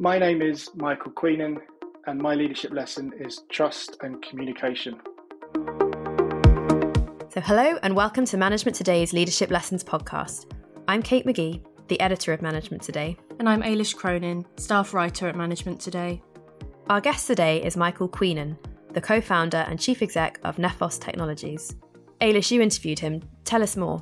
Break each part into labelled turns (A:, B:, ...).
A: My name is Michael Queenan, and my leadership lesson is trust and communication.
B: So, hello and welcome to Management Today's Leadership Lessons podcast. I'm Kate Magee, the editor of Management Today.
C: And I'm Éilis Cronin, staff writer at Management Today.
B: Our guest today is Michael Queenan, the co founder and chief exec of Nephos Technologies. Éilis, you interviewed him. Tell us more.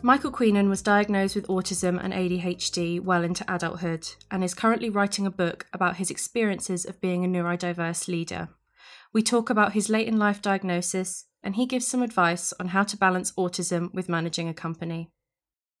C: Michael Queenan was diagnosed with autism and ADHD well into adulthood and is currently writing a book about his experiences of being a neurodiverse leader. We talk about his late in life diagnosis, and he gives some advice on how to balance autism with managing a company.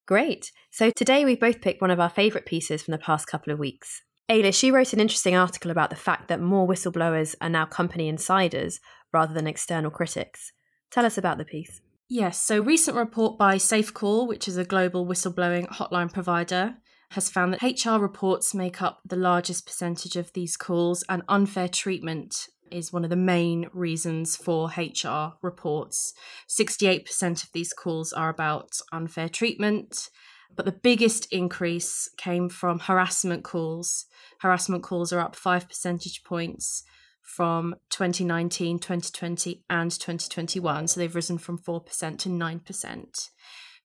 B: Great. So today we've both picked one of our favourite pieces from the past couple of weeks. Éilis, she wrote an interesting article about the fact that more whistleblowers are now company insiders rather than external critics. Tell us about the piece.
C: Yes, so recent report by SafeCall, which is a global whistleblowing hotline provider, has found that HR reports make up the largest percentage of these calls, and unfair treatment is one of the main reasons for HR reports. 68% of these calls are about unfair treatment, but the biggest increase came from harassment calls. Harassment calls are up 5 percentage points from 2019, 2020, and 2021. So they've risen from 4% to 9%.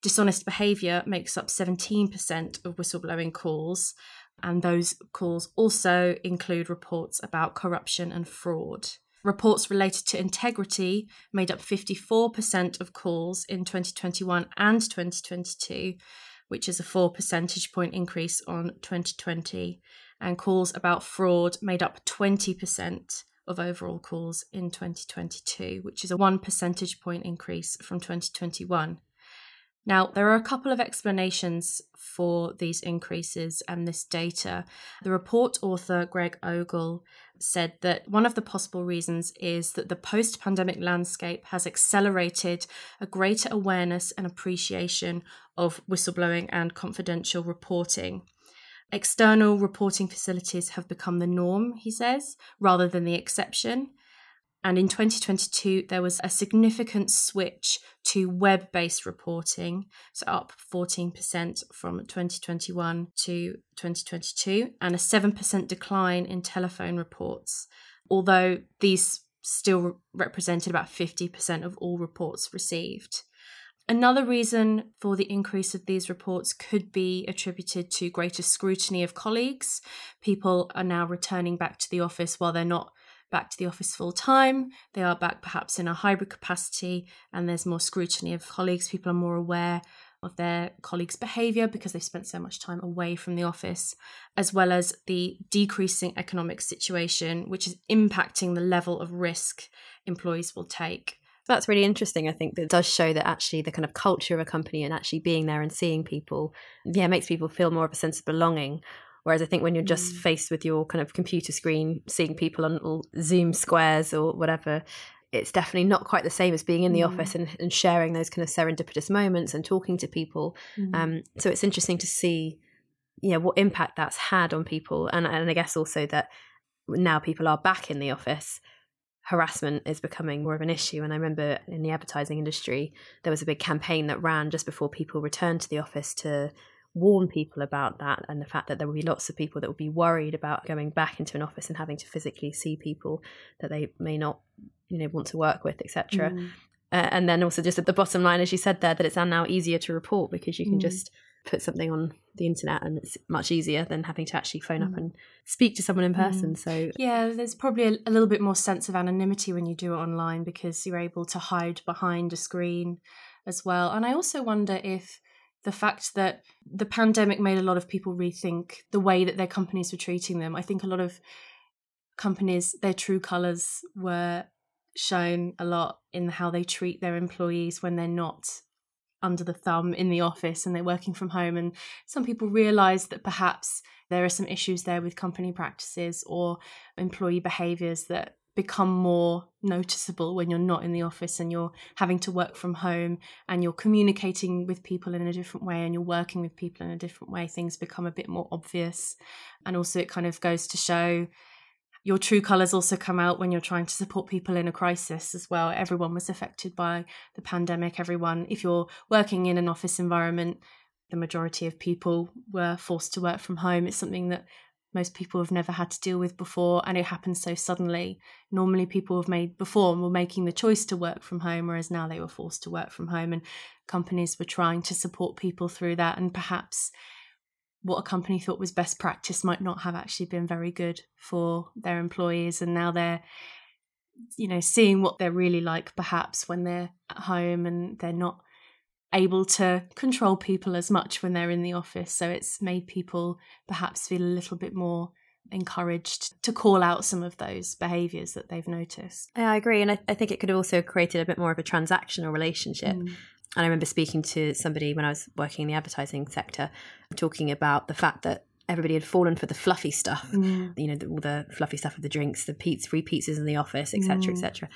C: Dishonest behaviour makes up 17% of whistleblowing calls, and those calls also include reports about corruption and fraud. Reports related to integrity made up 54% of calls in 2021 and 2022, which is a 4 percentage point increase on 2020. And calls about fraud made up 20% of overall calls in 2022, which is a one percentage point increase from 2021. Now, there are a couple of explanations for these increases and this data. The report author, Greg Ogle, said that one of the possible reasons is that the post pandemic landscape has accelerated a greater awareness and appreciation of whistleblowing and confidential reporting. External reporting facilities have become the norm, he says, rather than the exception. And in 2022, there was a significant switch to web based reporting, so up 14% from 2021 to 2022, and a 7% decline in telephone reports, although these still represented about 50% of all reports received. Another reason for the increase of these reports could be attributed to greater scrutiny of colleagues. People are now returning back to the office while they're not back to the office full time. They are back perhaps in a hybrid capacity, and there's more scrutiny of colleagues. People are more aware of their colleagues' behaviour because they've spent so much time away from the office, as well as the decreasing economic situation, which is impacting the level of risk employees will take.
B: That's really interesting. I think that does show that actually the kind of culture of a company and actually being there and seeing people, yeah, makes people feel more of a sense of belonging. Whereas I think when you're just mm. faced with your kind of computer screen, seeing people on little Zoom squares or whatever, it's definitely not quite the same as being in the mm. office and, and, sharing those kind of serendipitous moments and talking to people. Mm. Um, so it's interesting to see, you know, what impact that's had on people, and and I guess also that now people are back in the office harassment is becoming more of an issue. And I remember in the advertising industry, there was a big campaign that ran just before people returned to the office to warn people about that and the fact that there would be lots of people that would be worried about going back into an office and having to physically see people that they may not you know want to work with etc mm. uh, and then also just at the bottom line as you said there that it's now easier to report because you can mm. just put something on the internet and it's much easier than having to actually phone mm. up and speak to someone in person. Mm. So
C: yeah, there's probably a, a, little bit more sense of anonymity when you do it online because you're able to hide behind a screen as well. And I also wonder if the fact that the pandemic made a lot of people rethink the way that their companies were treating them. I think a lot of companies, their true colours were shown a lot in how they treat their employees when they're not under the thumb in the office and they're working from home. And some people realize that perhaps there are some issues there with company practices or employee behaviors that become more noticeable when you're not in the office and you're having to work from home and you're communicating with people in a different way and you're working with people in a different way things become a bit more obvious and also it kind of goes to show your true colors also come out when you're trying to support people in a crisis as well. Everyone was affected by the pandemic. Everyone, if you're working in an office environment, the majority of people were forced to work from home. It's something that most people have never had to deal with before and it happens so suddenly normally people have made before were making the choice to work from home whereas now they were forced to work from home and companies were trying to support people through that and perhaps what a company thought was best practice might not have actually been very good for their employees and now they're you know seeing what they're really like perhaps when they're at home and they're not able to control people as much when they're in the office. So it's made people perhaps feel a little bit more encouraged to call out some of those behaviors that they've noticed.
B: Yeah, i agree and I, I, think it could have also created a bit more of a transactional relationship. Mm. And I remember speaking to somebody when I was working in the advertising sector, talking about the fact that everybody had fallen for the fluffy stuff, mm. you know, the, all the fluffy stuff of the drinks, the pizza, free pizzas in the office, etc., mm. etc.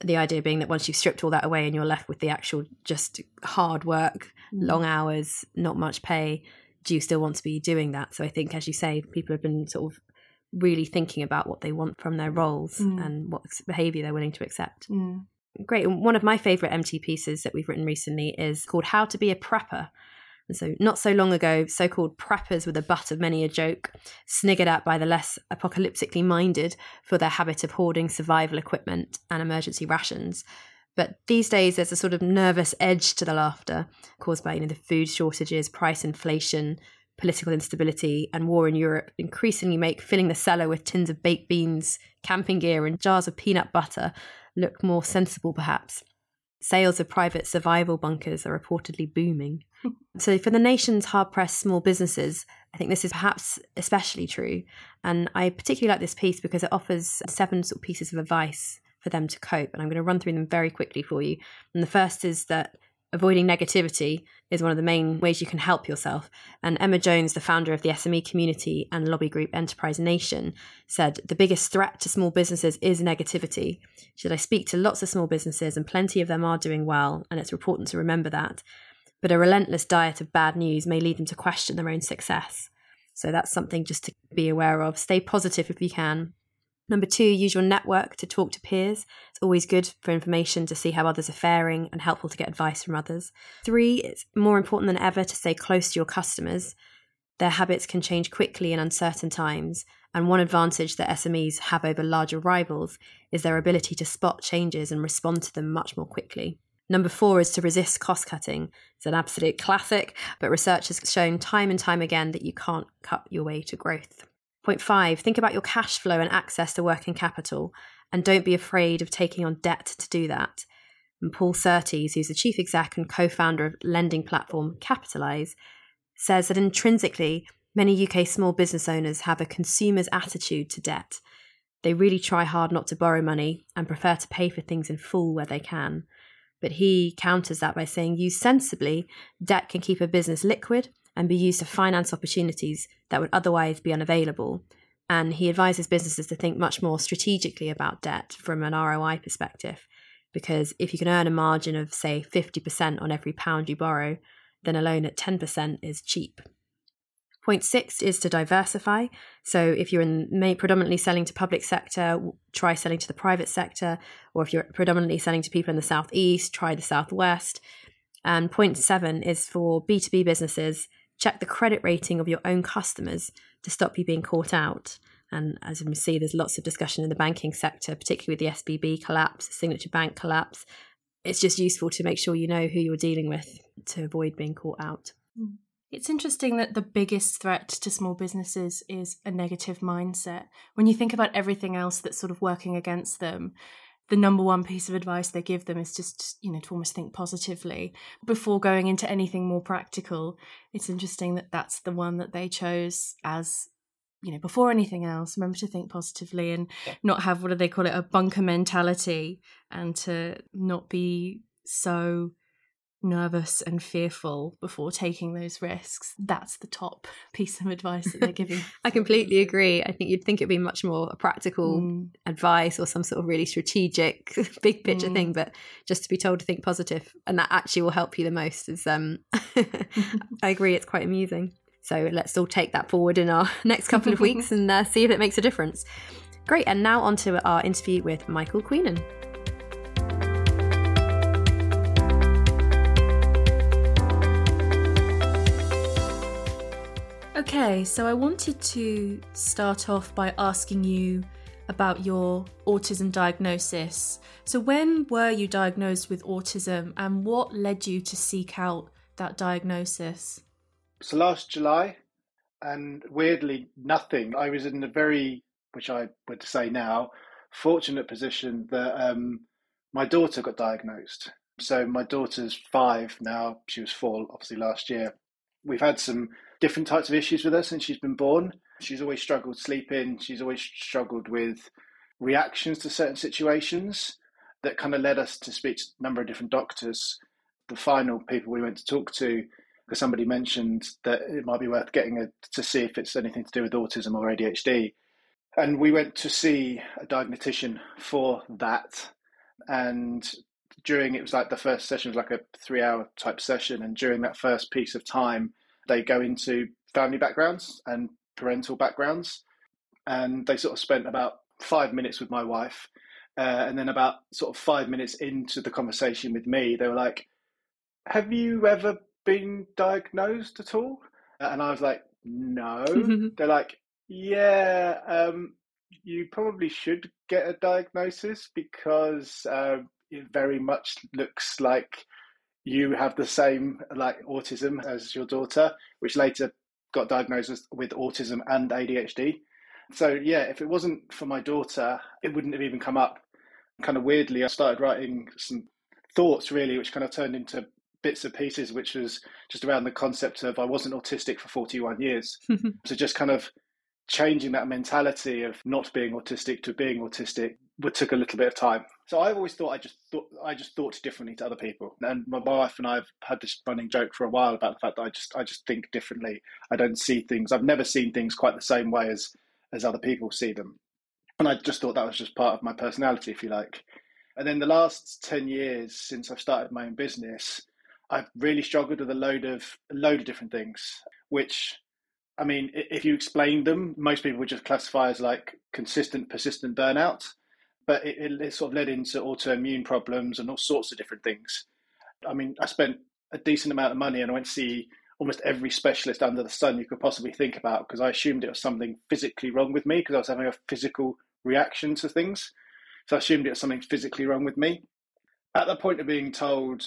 B: The idea being that once you've stripped all that away and you're left with the actual just hard work, mm. long hours, not much pay, do you still want to be doing that? So I think, as you say, people have been sort of really thinking about what they want from their roles mm. and what behavior they're willing to accept. Great. One of my favorite MT pieces that we've written recently is called How to Be a Prepper. And so, not so long ago, so called preppers were the butt of many a joke, sniggered at by the less apocalyptically minded for their habit of hoarding survival equipment and emergency rations. But these days, there's a sort of nervous edge to the laughter caused by you know, the food shortages, price inflation, political instability, and war in Europe increasingly make filling the cellar with tins of baked beans, camping gear, and jars of peanut butter look more sensible, perhaps. Sales of private survival bunkers are reportedly booming. so, for the nation's hard pressed small businesses, I think this is perhaps especially true. And I particularly like this piece because it offers seven sort of pieces of advice for them to cope. And I'm going to run through them very quickly for you. And the first is that avoiding negativity is one of the main ways you can help yourself. And Emma Jones, the founder of the SME community and lobby group Enterprise Nation, said the biggest threat to small businesses is negativity. Should I speak to lots of small businesses, and plenty of them are doing well, and it's important to remember that. But a relentless diet of bad news may lead them to question their own success. So that's something just to be aware of. Stay positive if you can. Number two, use your network to talk to peers. It's always good for information to see how others are faring and helpful to get advice from others. Three, it's more important than ever to stay close to your customers. Their habits can change quickly in uncertain times, and one advantage that SMEs have over larger rivals is their ability to spot changes and respond to them much more quickly. Number four is to resist cost cutting. It's an absolute classic, but research has shown time and time again that you can't cut your way to growth. Point five, think about your cash flow and access to working capital, and don't be afraid of taking on debt to do that. And Paul Surtees, who's the chief exec and co founder of lending platform Capitalise, says that intrinsically, many UK small business owners have a consumer's attitude to debt. They really try hard not to borrow money and prefer to pay for things in full where they can. But he counters that by saying, use sensibly, debt can keep a business liquid and be used to finance opportunities that would otherwise be unavailable. And he advises businesses to think much more strategically about debt from an ROI perspective. Because if you can earn a margin of, say, 50% on every pound you borrow, then a loan at 10% is cheap. Point six is to diversify. So if you're in predominantly selling to public sector, try selling to the private sector. Or if you're predominantly selling to people in the southeast, try the southwest. And point seven is for B2B businesses check the credit rating of your own customers to stop you being caught out. And as can see, there's lots of discussion in the banking sector, particularly with the SVB collapse, Signature Bank collapse. It's just useful to make sure you know who you're dealing with to avoid being caught out.
C: Hmm. It's interesting that the biggest threat to small businesses is a negative mindset. When you think about everything else that's sort of working against them, the number one piece of advice they give them is just you know to almost think positively before going into anything more practical. It's interesting that that's the one that they chose as you know before anything else remember to think positively and not have what do they call it a bunker mentality and to not be so nervous and fearful before taking those risks. That's the top piece of advice that they're giving.
B: I completely agree. I think you'd think it'd be much more a practical mm. advice or some sort of really strategic, big picture mm. thing, but just to be told to think positive and that actually will help you the most is um I agree it's quite amusing. So let's all take that forward in our next couple of weeks and uh, see if it makes a difference. Great, and now on to our interview with Michael Queenan.
C: Okay, so I wanted to start off by asking you about your autism diagnosis. So, when were you diagnosed with autism and what led you to seek out that diagnosis?
A: So, last July, and weirdly, nothing. I was in a very, which I would say now, fortunate position that um, my daughter got diagnosed. So, my daughter's five now, she was four, obviously, last year. We've had some different types of issues with her since she's been born. She's always struggled sleeping. She's always struggled with reactions to certain situations that kind of led us to speak to a number of different doctors. The final people we went to talk to, because somebody mentioned that it might be worth getting a, to see if it's anything to do with autism or ADHD. And we went to see a diagnostician for that. And during it was like the first session was like a three hour type session. And during that first piece of time, they go into family backgrounds and parental backgrounds. And they sort of spent about five minutes with my wife. Uh, and then about sort of five minutes into the conversation with me, they were like, Have you ever been diagnosed at all? And I was like, No. They're like, Yeah, um, you probably should get a diagnosis because uh, it very much looks like you have the same like autism as your daughter, which later got diagnosed with autism and ADHD. So yeah, if it wasn't for my daughter, it wouldn't have even come up. Kind of weirdly, I started writing some thoughts really, which kind of turned into bits and pieces, which was just around the concept of I wasn't autistic for 41 years. so just kind of changing that mentality of not being autistic to being autistic would took a little bit of time. So I've always thought I just thought I just thought differently to other people. And my wife and I have had this running joke for a while about the fact that I just I just think differently. I don't see things. I've never seen things quite the same way as as other people see them. And I just thought that was just part of my personality, if you like. And then the last ten years since I've started my own business, I've really struggled with a load of a load of different things, which I mean, if you explain them, most people would just classify as like consistent, persistent burnout but it, it, it sort of led into autoimmune problems and all sorts of different things. I mean, I spent a decent amount of money and I went to see almost every specialist under the sun you could possibly think about because I assumed it was something physically wrong with me because I was having a physical reaction to things. So I assumed it was something physically wrong with me. At the point of being told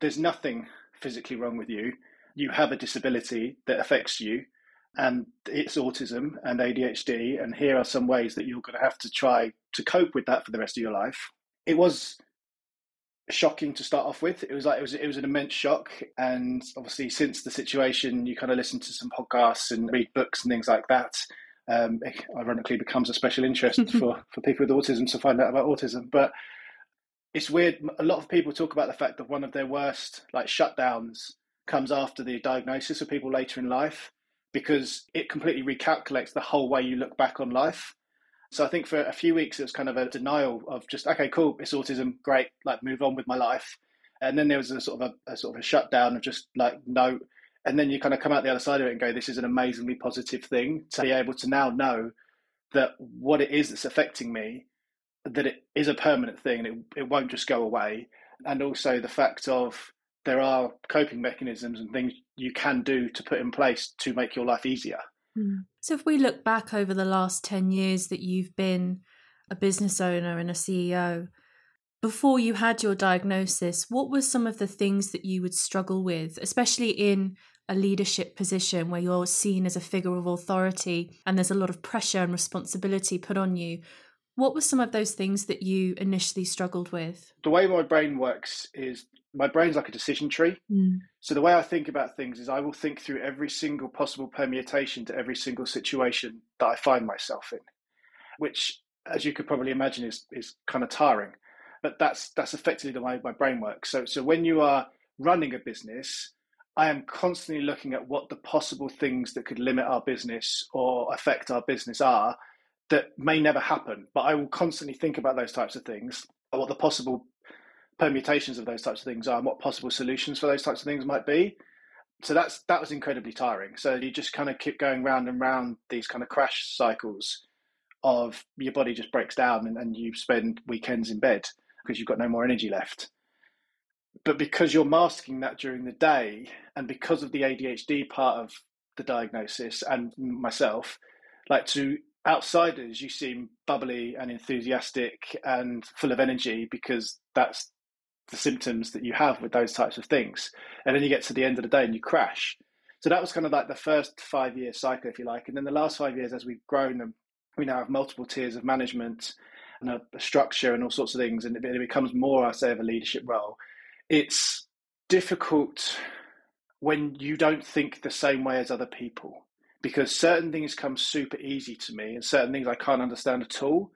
A: there's nothing physically wrong with you, you have a disability that affects you, and it's autism and ADHD, and here are some ways that you're going to have to try to cope with that for the rest of your life. It was shocking to start off with. It was like it was it was an immense shock, and obviously since the situation, you kind of listen to some podcasts and read books and things like that. Um, it ironically becomes a special interest for for people with autism to find out about autism, but. It's weird. A lot of people talk about the fact that one of their worst like shutdowns comes after the diagnosis of people later in life because it completely recalculates the whole way you look back on life. So I think for a few weeks it was kind of a denial of just okay, cool, it's autism, great, like move on with my life. And then there was a sort of a, a sort of a shutdown of just like no, and then you kind of come out the other side of it and go, this is an amazingly positive thing to be able to now know that what it is that's affecting me, that it is a permanent thing and it, it won't just go away. And also the fact of there are coping mechanisms and things you can do to put in place to make your life easier.
C: Mm. So, if we look back over the last 10 years that you've been a business owner and a CEO, before you had your diagnosis, what were some of the things that you would struggle with, especially in a leadership position where you're seen as a figure of authority and there's a lot of pressure and responsibility put on you? What were some of those things that you initially struggled with?
A: The way my brain works is my brain's like a decision tree. Mm. So the way I think about things is I will think through every single possible permutation to every single situation that I find myself in, which, as you could probably imagine, is is kind of tiring. But that's that's effectively the way my brain works. So so when you are running a business, I am constantly looking at what the possible things that could limit our business or affect our business are that may never happen. But I will constantly think about those types of things, what the possible permutations of those types of things are and what possible solutions for those types of things might be. So that's that was incredibly tiring. So you just kind of keep going round and round these kind of crash cycles of your body just breaks down and, and you spend weekends in bed because you've got no more energy left. But because you're masking that during the day and because of the ADHD part of the diagnosis and myself, like to outsiders, you seem bubbly and enthusiastic and full of energy because that's the symptoms that you have with those types of things. And then you get to the end of the day and you crash. So that was kind of like the first five year cycle, if you like. And then the last five years, as we've grown and we now have multiple tiers of management and a, a structure and all sorts of things, and it, it becomes more, I say, of a leadership role. It's difficult when you don't think the same way as other people because certain things come super easy to me and certain things I can't understand at all.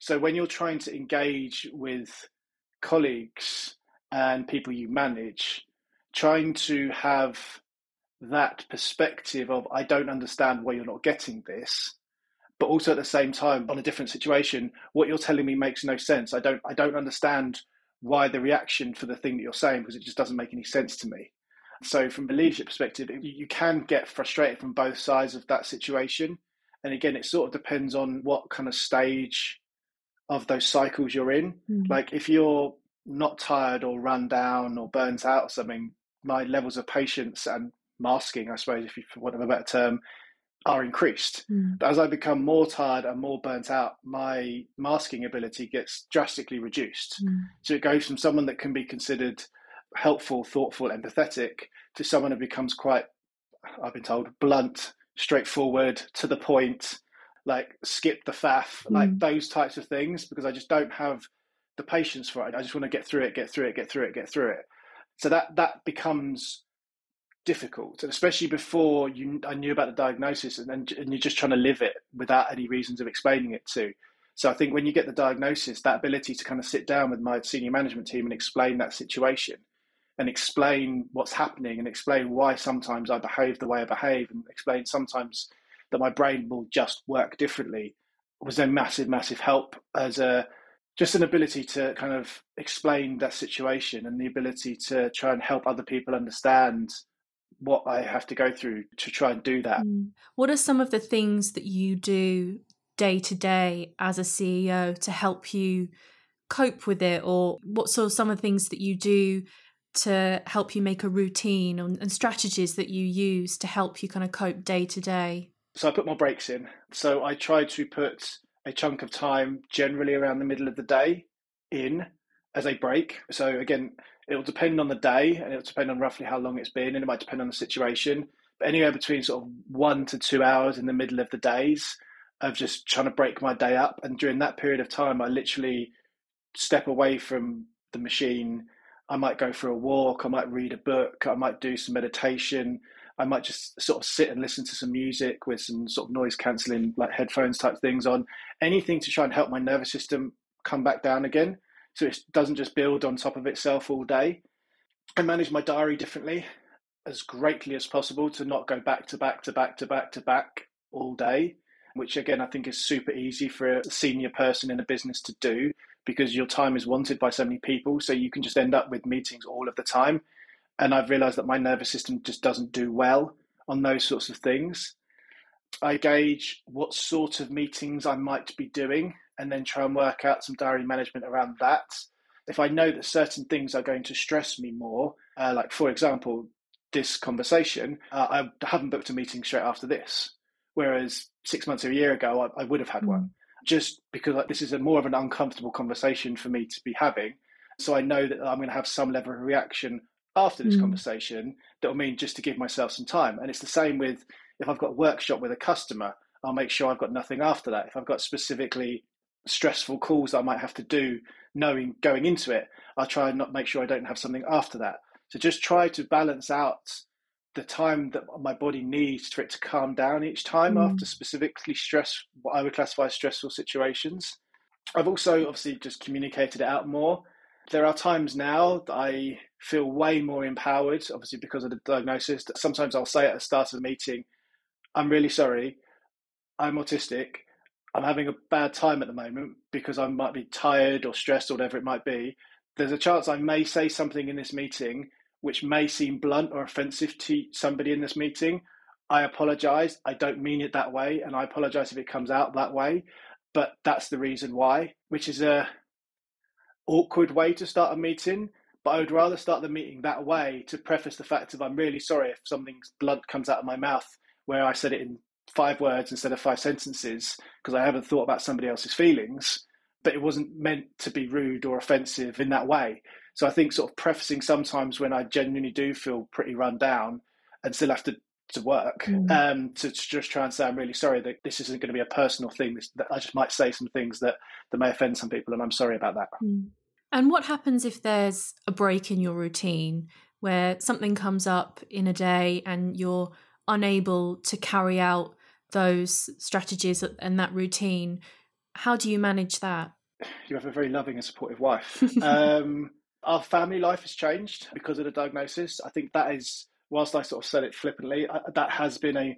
A: So when you're trying to engage with colleagues and people you manage, trying to have that perspective of I don't understand why you're not getting this, but also at the same time on a different situation, what you're telling me makes no sense. I don't I don't understand why the reaction for the thing that you're saying because it just doesn't make any sense to me. So, from a leadership perspective, you can get frustrated from both sides of that situation. And again, it sort of depends on what kind of stage of those cycles you're in. Mm. Like, if you're not tired or run down or burnt out or something, my levels of patience and masking, I suppose, if you for want of a better term, are increased. Mm. But as I become more tired and more burnt out, my masking ability gets drastically reduced. Mm. So it goes from someone that can be considered helpful, thoughtful, empathetic to someone who becomes quite, I've been told, blunt, straightforward, to the point, like skip the faff, mm. like those types of things, because I just don't have the patience for it. I just want to get through it, get through it, get through it, get through it. So that that becomes difficult, and especially before you, I knew about the diagnosis, and, and and you're just trying to live it without any reasons of explaining it to. So I think when you get the diagnosis, that ability to kind of sit down with my senior management team and explain that situation and explain what's happening and explain why sometimes I behave the way I behave and explain sometimes that my brain will just work differently was a massive, massive help as a just an ability to kind of explain that situation and the ability to try and help other people understand what I have to go through to try and do that. Mm.
C: What are some of the things that you do day to day as a CEO to help you cope with it, or what sort of some of the things that you do to help you make a routine and, and strategies that you use to help you kind of cope day to day?
A: So I put more breaks in. So I try to put a chunk of time generally around the middle of the day in as a break. So again, it'll depend on the day and it'll depend on roughly how long it's been and it might depend on the situation. But anywhere between sort of one to two hours in the middle of the days of just trying to break my day up. And during that period of time I literally step away from the machine I might go for a walk, I might read a book, I might do some meditation, I might just sort of sit and listen to some music with some sort of noise cancelling, like headphones type things on. Anything to try and help my nervous system come back down again so it doesn't just build on top of itself all day. I manage my diary differently as greatly as possible to not go back to back to back to back to back all day, which again I think is super easy for a senior person in a business to do because your time is wanted by so many people. So you can just end up with meetings all of the time. And I've realized that my nervous system just doesn't do well on those sorts of things. I gauge what sort of meetings I might be doing and then try and work out some diary management around that. If I know that certain things are going to stress me more, uh, like for example, this conversation, uh, I haven't booked a meeting straight after this. Whereas six months or a year ago, I, I would have had mm. one just because like, this is a more of an uncomfortable conversation for me to be having. So I know that I'm going to have some level of reaction after this mm. conversation that will mean just to give myself some time. And it's the same with if I've got a workshop with a customer, I'll make sure I've got nothing after that. If I've got specifically stressful calls that I might have to do, knowing going into it, I'll try and not make sure I don't have something after that. So just try to balance out the time that my body needs for it to calm down each time mm. after specifically stress what I would classify as stressful situations. I've also obviously just communicated it out more. There are times now that I feel way more empowered, obviously because of the diagnosis. Sometimes I'll say at the start of a meeting, I'm really sorry, I'm autistic. I'm having a bad time at the moment because I might be tired or stressed or whatever it might be. There's a chance I may say something in this meeting which may seem blunt or offensive to somebody in this meeting, I apologize. I don't mean it that way, and I apologize if it comes out that way. But that's the reason why, which is a awkward way to start a meeting. But I would rather start the meeting that way to preface the fact of I'm really sorry if something blunt comes out of my mouth where I said it in five words instead of five sentences because I haven't thought about somebody else's feelings, but it wasn't meant to be rude or offensive in that way. So I think sort of prefacing sometimes when I genuinely do feel pretty run down and still have to to work mm. um, to, to, just try and say I'm really sorry that this isn't going to be a personal thing. This, that I just might say some things that that may offend some people, and I'm sorry about that.
C: Mm. And what happens if there's a break in your routine where something comes up in a day and you're unable to carry out those strategies and that routine? How do you manage that?
A: You have a very loving and supportive wife. um, our family life has changed because of the diagnosis. I think that is, whilst I sort of said it flippantly, that has been a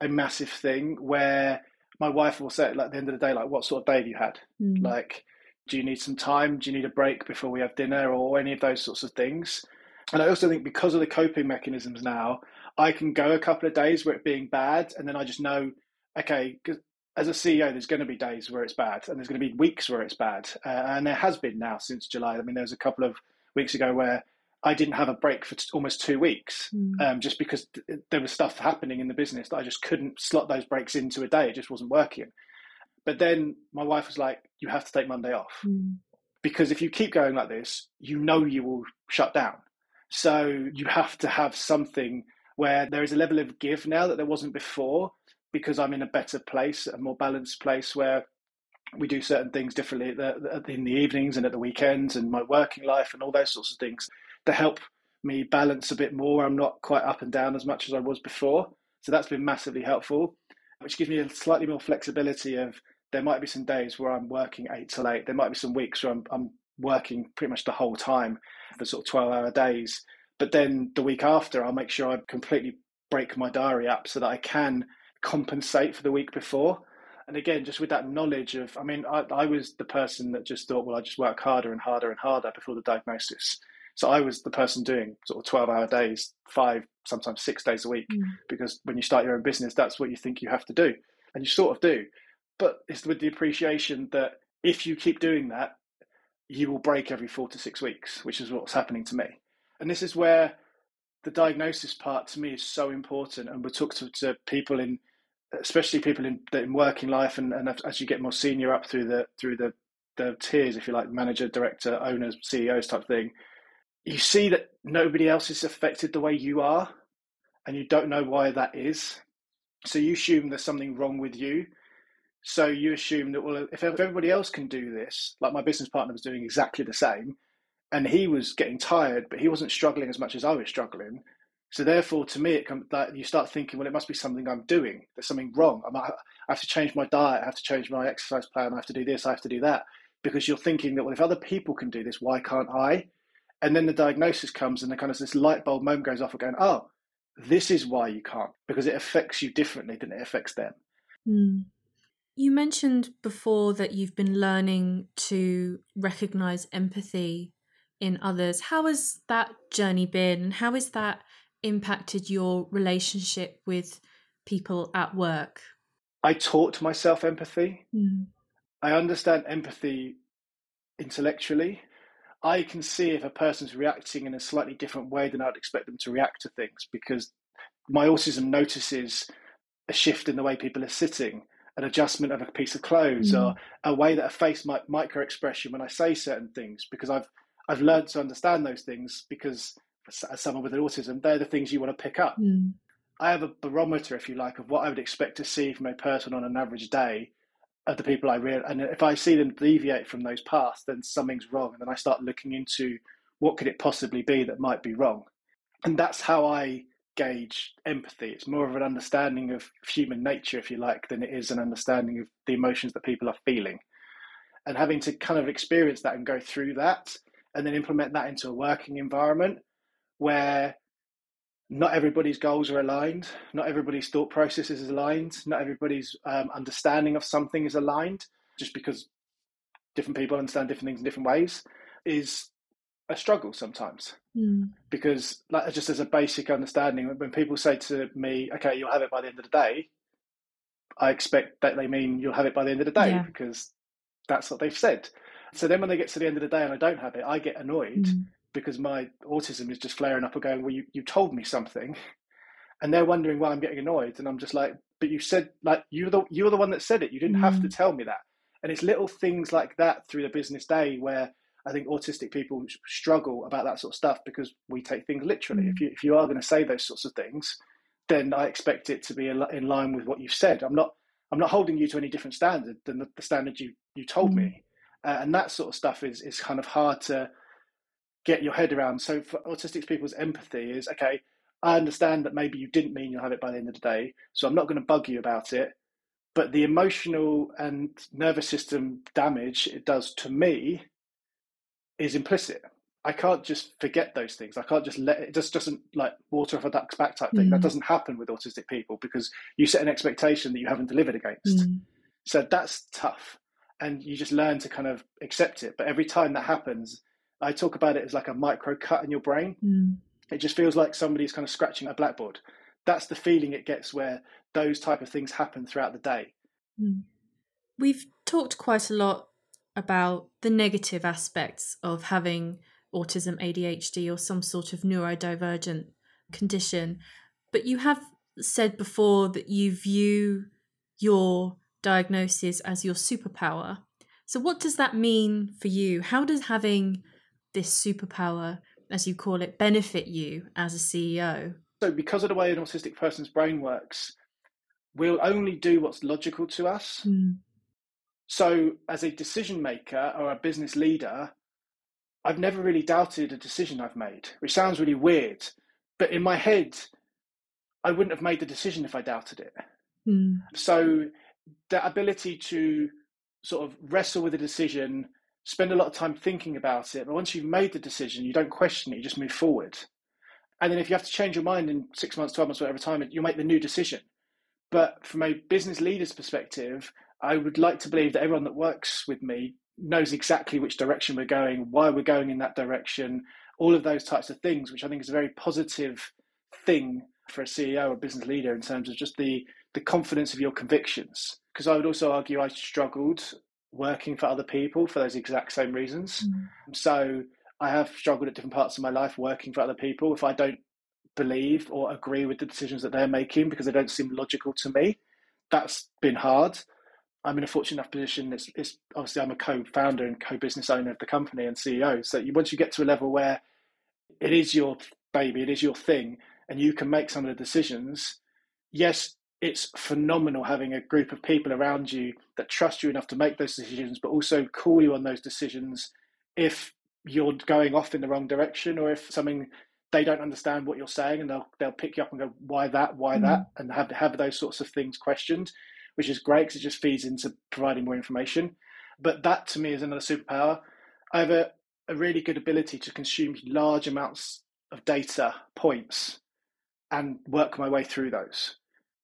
A: a massive thing where my wife will say, like, at the end of the day, like, what sort of day have you had? Mm. Like, do you need some time? Do you need a break before we have dinner or any of those sorts of things? And I also think because of the coping mechanisms now, I can go a couple of days where it being bad, and then I just know, okay, as a CEO, there's going to be days where it's bad, and there's going to be weeks where it's bad, uh, and there has been now since July. I mean, there was a couple of weeks ago where I didn't have a break for t- almost two weeks, mm. um, just because th- there was stuff happening in the business that I just couldn't slot those breaks into a day. It just wasn't working. But then my wife was like, "You have to take Monday off." Mm. Because if you keep going like this, you know you will shut down. So you have to have something where there is a level of give now that there wasn't before because I'm in a better place, a more balanced place where we do certain things differently in the evenings and at the weekends and my working life and all those sorts of things to help me balance a bit more. I'm not quite up and down as much as I was before. So that's been massively helpful, which gives me a slightly more flexibility of there might be some days where I'm working eight till eight. There might be some weeks where I'm, I'm working pretty much the whole time for sort of 12 hour days. But then the week after, I'll make sure I completely break my diary up so that I can compensate for the week before. And again, just with that knowledge of, I mean, I, I was the person that just thought, well, I just work harder and harder and harder before the diagnosis. So I was the person doing sort of 12 hour days, five, sometimes six days a week, mm. because when you start your own business, that's what you think you have to do. And you sort of do. But it's with the appreciation that if you keep doing that, you will break every four to six weeks, which is what's happening to me. And this is where the diagnosis part to me is so important. And we talk to, to people in, especially people in, in working life, and, and as you get more senior up through the through the the tiers, if you like, manager, director, owners, CEOs type thing, you see that nobody else is affected the way you are, and you don't know why that is. So you assume there's something wrong with you. So you assume that well, if everybody else can do this, like my business partner was doing exactly the same, and he was getting tired, but he wasn't struggling as much as I was struggling. So therefore, to me, it comes you start thinking, well, it must be something I'm doing. There's something wrong. I, might, I have to change my diet. I have to change my exercise plan. I have to do this. I have to do that. Because you're thinking that well, if other people can do this, why can't I? And then the diagnosis comes, and the kind of this light bulb moment goes off, again. oh, this is why you can't, because it affects you differently than it affects them.
C: Mm. You mentioned before that you've been learning to recognize empathy in others. How has that journey been, and how has that impacted your relationship with people at work?
A: I taught myself empathy. Mm. I understand empathy intellectually. I can see if a person's reacting in a slightly different way than I'd expect them to react to things because my autism notices a shift in the way people are sitting, an adjustment of a piece of clothes, mm. or a way that a face might micro expression when I say certain things because I've I've learned to understand those things because as someone with an autism, they're the things you want to pick up. Mm. I have a barometer, if you like, of what I would expect to see from a person on an average day of the people I really, and if I see them deviate from those paths, then something's wrong. And then I start looking into what could it possibly be that might be wrong. And that's how I gauge empathy. It's more of an understanding of human nature, if you like, than it is an understanding of the emotions that people are feeling. And having to kind of experience that and go through that and then implement that into a working environment where not everybody's goals are aligned, not everybody's thought processes is aligned, not everybody's um, understanding of something is aligned, just because different people understand different things in different ways, is a struggle sometimes. Mm. Because, like, just as a basic understanding, when people say to me, "Okay, you'll have it by the end of the day," I expect that they mean you'll have it by the end of the day yeah. because that's what they've said. So then when they get to the end of the day and I don't have it, I get annoyed mm. because my autism is just flaring up and going, well, you, you told me something and they're wondering why I'm getting annoyed, and I'm just like, but you said like you're the you're the one that said it. You didn't mm. have to mm. tell me that. And it's little things like that through the business day where I think autistic people struggle about that sort of stuff because we take things literally. Mm. If you if you are going to say those sorts of things, then I expect it to be in line with what you've said. I'm not I'm not holding you to any different standard than the, the standard you you told mm. me, uh, and that sort of stuff is is kind of hard to get your head around. So for autistic people's empathy is okay. I understand that maybe you didn't mean you'll have it by the end of the day, so I'm not going to bug you about it. But the emotional and nervous system damage it does to me is implicit. I can't just forget those things. I can't just let it just doesn't like water off a duck's back type thing. Mm. That doesn't happen with autistic people because you set an expectation that you haven't delivered against. Mm. So that's tough. And you just learn to kind of accept it. But every time that happens, I talk about it as like a micro cut in your brain. Mm. It just feels like somebody's kind of scratching a blackboard. That's the feeling it gets where those type of things happen throughout the day.
C: Mm. We've talked quite a lot about the negative aspects of having autism, ADHD, or some sort of neurodivergent condition. But you have said before that you view your diagnosis as your superpower. So, what does that mean for you? How does having this superpower, as you call it, benefit you as a CEO?
A: So, because of the way an autistic person's brain works, we'll only do what's logical to us. Mm. So, as a decision maker or a business leader, I've never really doubted a decision I've made, which sounds really weird. But in my head, I wouldn't have made the decision if I doubted it. Mm. So, the ability to sort of wrestle with a decision, spend a lot of time thinking about it, but once you've made the decision, you don't question it, you just move forward. And then if you have to change your mind in six months, 12 months, whatever time, you'll make the new decision. But from a business leader's perspective, I would like to believe that everyone that works with me knows exactly which direction we're going, why we're going in that direction, all of those types of things, which I think is a very positive thing for a CEO or business leader in terms of just the the confidence of your convictions. Because I would also argue I struggled working for other people for those exact same reasons. Mm. So I have struggled at different parts of my life working for other people. If I don't believe or agree with the decisions that they're making because they don't seem logical to me, that's been hard. I'm in a fortunate enough position. It's, it's obviously I'm a co-founder and co-business owner of the company and CEO. So you, once you get to a level where it is your baby, it is your thing, and you can make some of the decisions. Yes, it's phenomenal having a group of people around you that trust you enough to make those decisions, but also call you on those decisions if you're going off in the wrong direction or if something they don't understand what you're saying and they'll they'll pick you up and go why that why mm. that and have have those sorts of things questioned which is great because it just feeds into providing more information but that to me is another superpower i have a, a really good ability to consume large amounts of data points and work my way through those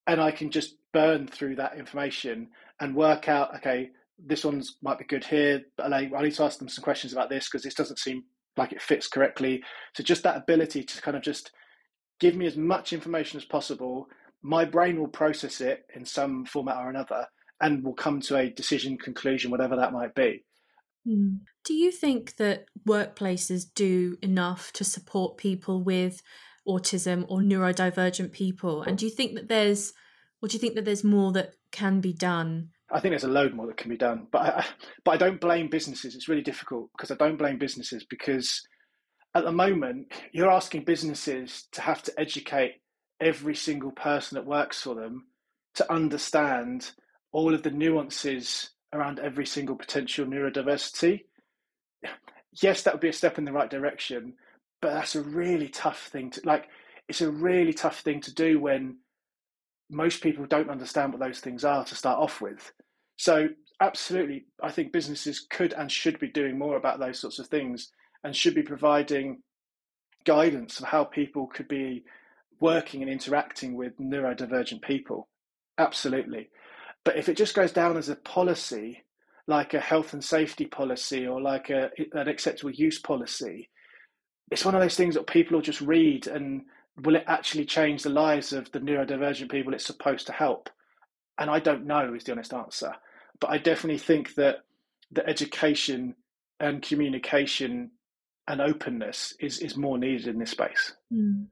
A: and i can just burn through that information and work out okay this one's might be good here but I, I need to ask them some questions about this because this doesn't seem like it fits correctly. So just that ability to kind of just give me as much information as possible. My brain will process it in some format or another and will come to a decision conclusion, whatever that might be.
C: Hmm. Do you think that workplaces do enough to support people with autism or neurodivergent people? And do you think that there's, or do you think that there's more that can be done
A: I think there's a load more that can be done, but I, but I don't blame businesses. It's really difficult because I don't blame businesses because at the moment you're asking businesses to have to educate every single person that works for them to understand all of the nuances around every single potential neurodiversity. Yes, that would be a step in the right direction, but that's a really tough thing to like. It's a really tough thing to do when most people don't understand what those things are to start off with. So, absolutely, I think businesses could and should be doing more about those sorts of things and should be providing guidance of how people could be working and interacting with neurodivergent people. Absolutely. But if it just goes down as a policy, like a health and safety policy or like a, an acceptable use policy, it's one of those things that people will just read and will it actually change the lives of the neurodivergent people it's supposed to help? And I don't know is the honest answer. But I definitely think that the education and communication and openness is, is more needed in this space. Mm.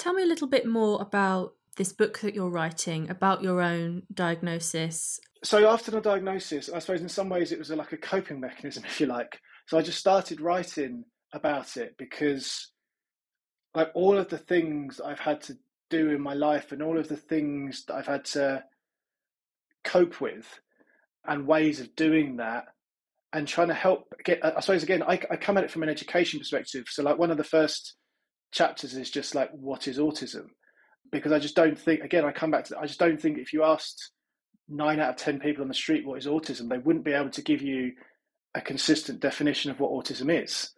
C: Tell me a little bit more about this book that you're writing, about your own diagnosis.
A: So, after the diagnosis, I suppose in some ways it was a, like a coping mechanism, if you like. So, I just started writing about it because, like, all of the things I've had to do in my life and all of the things that I've had to cope with and ways of doing that and trying to help get i suppose again I, I come at it from an education perspective so like one of the first chapters is just like what is autism? Because i just don't think again i come back to i just don't think if you asked nine out of ten people on the street what is autism they wouldn't be able to give you a consistent definition of what autism is.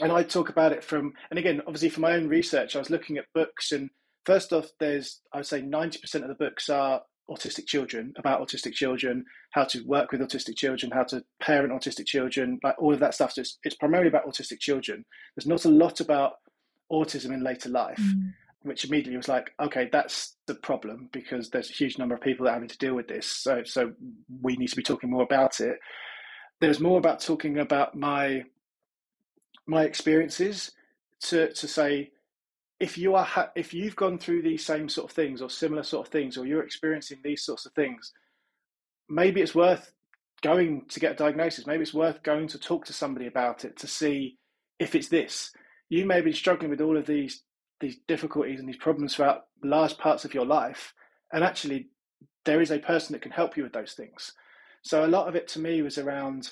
A: And i talk about it from and again obviously for my own research i was looking at books and first off there's i would say 90% of the books are autistic children, about autistic children, how to work with autistic children, how to parent autistic children, like all of that stuff. So it's, it's primarily about autistic children. There's not a lot about autism in later life, mm. which immediately was like, okay, that's the problem because there's a huge number of people that are having to deal with this. So, so we need to be talking more about it. There's more about talking about my my experiences to to say if you are ha- if you've gone through these same sort of things or similar sort of things or you're experiencing these sorts of things maybe it's worth going to get a diagnosis. Maybe it's worth going to talk to somebody about it to see if it's this. You may be struggling with all of these these difficulties and these problems throughout large parts of your life and actually there is a person that can help you with those things. So a lot of it to me was around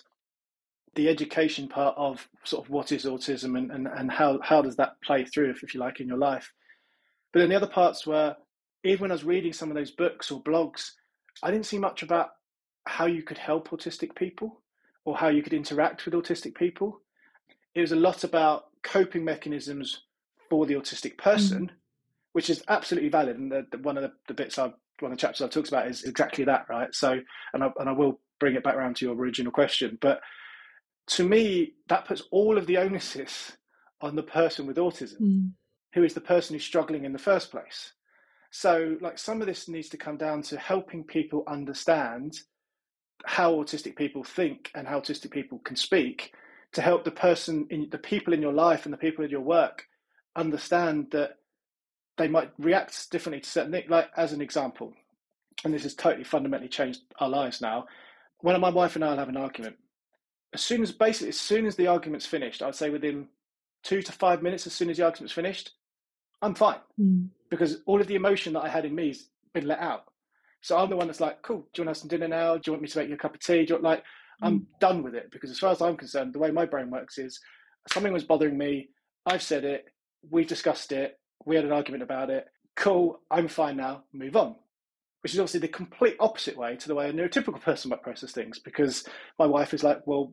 A: the education part of sort of what is autism and, and, and how, how does that play through, if, if you like, in your life. But then the other parts were, even when I was reading some of those books or blogs, I didn't see much about how you could help autistic people or how you could interact with autistic people. It was a lot about coping mechanisms for the autistic person, mm. which is absolutely valid. And the, the, one of the, the bits I one of the chapters I talked about is exactly that, right? So, and I, and I will bring it back around to your original question, but to me, that puts all of the onuses on the person with autism, mm. who is the person who's struggling in the first place. So, like, some of this needs to come down to helping people understand how autistic people think and how autistic people can speak to help the person in the people in your life and the people in your work understand that they might react differently to certain things. Like, as an example, and this has totally fundamentally changed our lives now. When my wife and I will have an argument, as soon as basically as soon as the argument's finished, I'd say within two to five minutes, as soon as the argument's finished, I'm fine mm. because all of the emotion that I had in me has been let out. So I'm the one that's like, cool. Do you want to have some dinner now? Do you want me to make you a cup of tea? Do you want, like, I'm mm. done with it because as far as I'm concerned, the way my brain works is something was bothering me. I've said it. We've discussed it. We had an argument about it. Cool. I'm fine now. Move on which is obviously the complete opposite way to the way a neurotypical person might process things. Because my wife is like, well,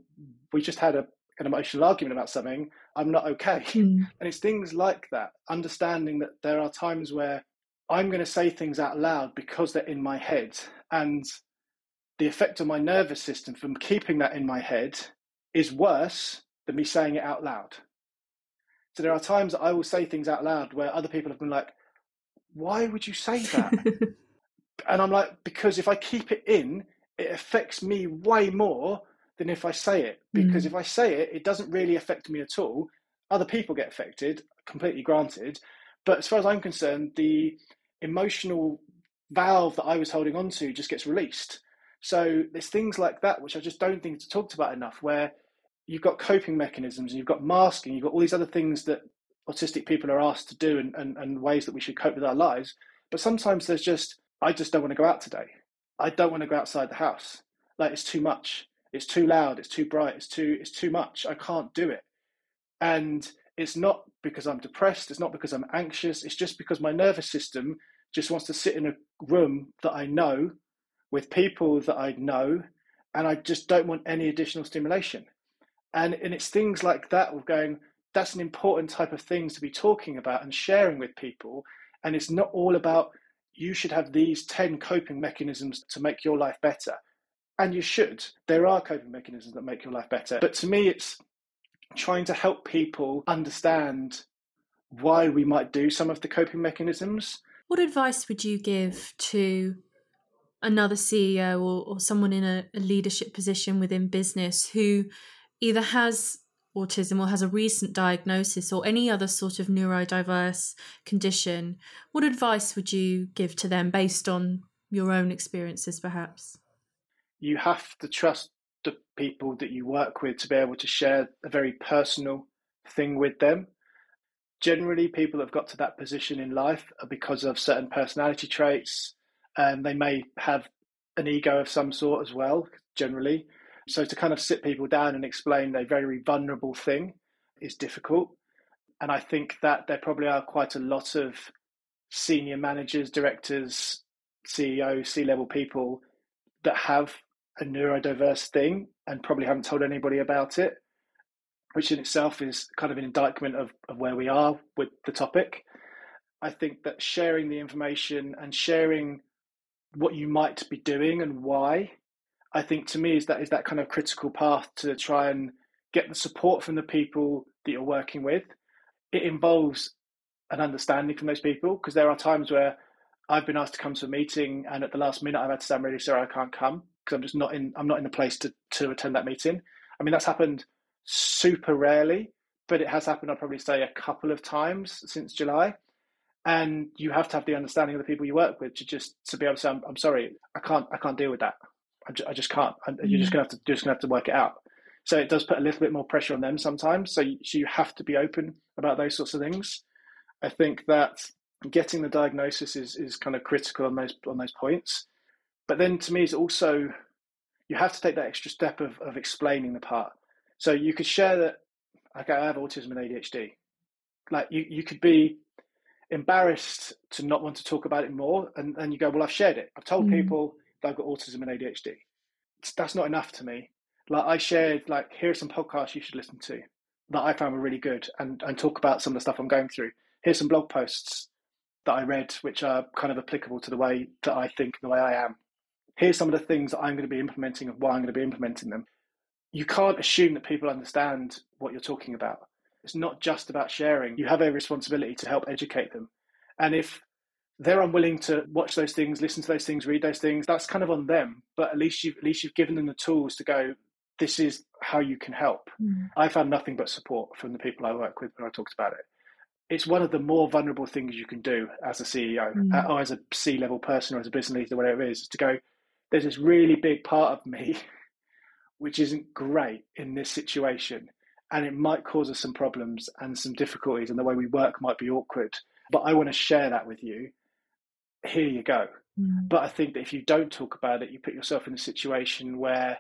A: we just had a, an emotional argument about something. I'm not okay. Mm. And it's things like that, understanding that there are times where I'm going to say things out loud because they're in my head. And the effect on my nervous system from keeping that in my head is worse than me saying it out loud. So there are times that I will say things out loud where other people have been like, why would you say that? and I'm like, because if I keep it in, it affects me way more than if I say it. Because mm. if I say it, it doesn't really affect me at all. Other people get affected, completely granted. But as far as I'm concerned, the emotional valve that I was holding on to just gets released. So there's things like that which I just don't think it's talked about enough, where you've got coping mechanisms and you've got masking, you've got all these other things that autistic people are asked to do and, and, and ways that we should cope with our lives. But sometimes there's just I just don't want to go out today. I don't want to go outside the house. Like it's too much. It's too loud. It's too bright. It's too it's too much. I can't do it. And it's not because I'm depressed. It's not because I'm anxious. It's just because my nervous system just wants to sit in a room that I know with people that I know, and I just don't want any additional stimulation. And and it's things like that of going. That's an important type of things to be talking about and sharing with people. And it's not all about you should have these 10 coping mechanisms to make your life better. And you should. There are coping mechanisms that make your life better. But to me, it's trying to help people understand why we might do some of the coping mechanisms.
C: What advice would you give to another CEO or, or someone in a, a leadership position within business who either has autism or has a recent diagnosis or any other sort of neurodiverse condition, what advice would you give to them based on your own experiences, perhaps?
A: You have to trust the people that you work with to be able to share a very personal thing with them. Generally, people have got to that position in life are because of certain personality traits, and they may have an ego of some sort as well, generally. So to kind of sit people down and explain a very vulnerable thing is difficult. And I think that there probably are quite a lot of senior managers, directors, CEOs, C level people that have a neurodiverse thing and probably haven't told anybody about it, which in itself is kind of an indictment of, of where we are with the topic. I think that sharing the information and sharing what you might be doing and why I think to me is that is that kind of critical path to try and get the support from the people that you're working with. It involves an understanding from those people because there are times where I've been asked to come to a meeting and at the last minute I've had to say I'm really sorry I can't come because I'm just not in I'm not in the place to to attend that meeting. I mean that's happened super rarely, but it has happened I'd probably say a couple of times since July. And you have to have the understanding of the people you work with to just to be able to say I'm, I'm sorry I can't I can't deal with that. I just, I just can't. And you're just mm. gonna have to just gonna have to work it out. So it does put a little bit more pressure on them sometimes. So you, so you have to be open about those sorts of things. I think that getting the diagnosis is is kind of critical on those on those points. But then to me, it's also you have to take that extra step of of explaining the part. So you could share that. Okay, I have autism and ADHD. Like you, you could be embarrassed to not want to talk about it more, and, and you go, well, I've shared it. I've told mm. people I've got autism and ADHD. That's not enough to me. Like I shared, like here are some podcasts you should listen to that I found were really good, and and talk about some of the stuff I'm going through. Here's some blog posts that I read, which are kind of applicable to the way that I think, the way I am. Here's some of the things that I'm going to be implementing and why I'm going to be implementing them. You can't assume that people understand what you're talking about. It's not just about sharing. You have a responsibility to help educate them. And if they're unwilling to watch those things, listen to those things, read those things. That's kind of on them. But at least you've at least you've given them the tools to go. This is how you can help. Mm. I found nothing but support from the people I work with when I talked about it. It's one of the more vulnerable things you can do as a CEO mm. or as a C level person or as a business leader, whatever it is, is to go. There's this really big part of me which isn't great in this situation, and it might cause us some problems and some difficulties, and the way we work might be awkward. But I want to share that with you here you go. Mm. But I think that if you don't talk about it, you put yourself in a situation where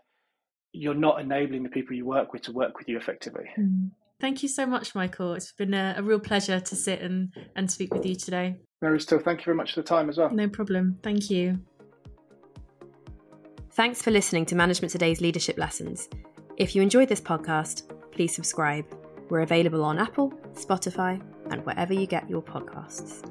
A: you're not enabling the people you work with to work with you effectively.
C: Mm. Thank you so much, Michael. It's been a, a, real pleasure to sit and, and speak with you today.
A: Mary, still, thank you very much for the time as well.
C: No problem. Thank you.
B: Thanks for listening to Management Today's Leadership Lessons. If you enjoyed this podcast, please subscribe. We're available on Apple, Spotify, and wherever you get your podcasts.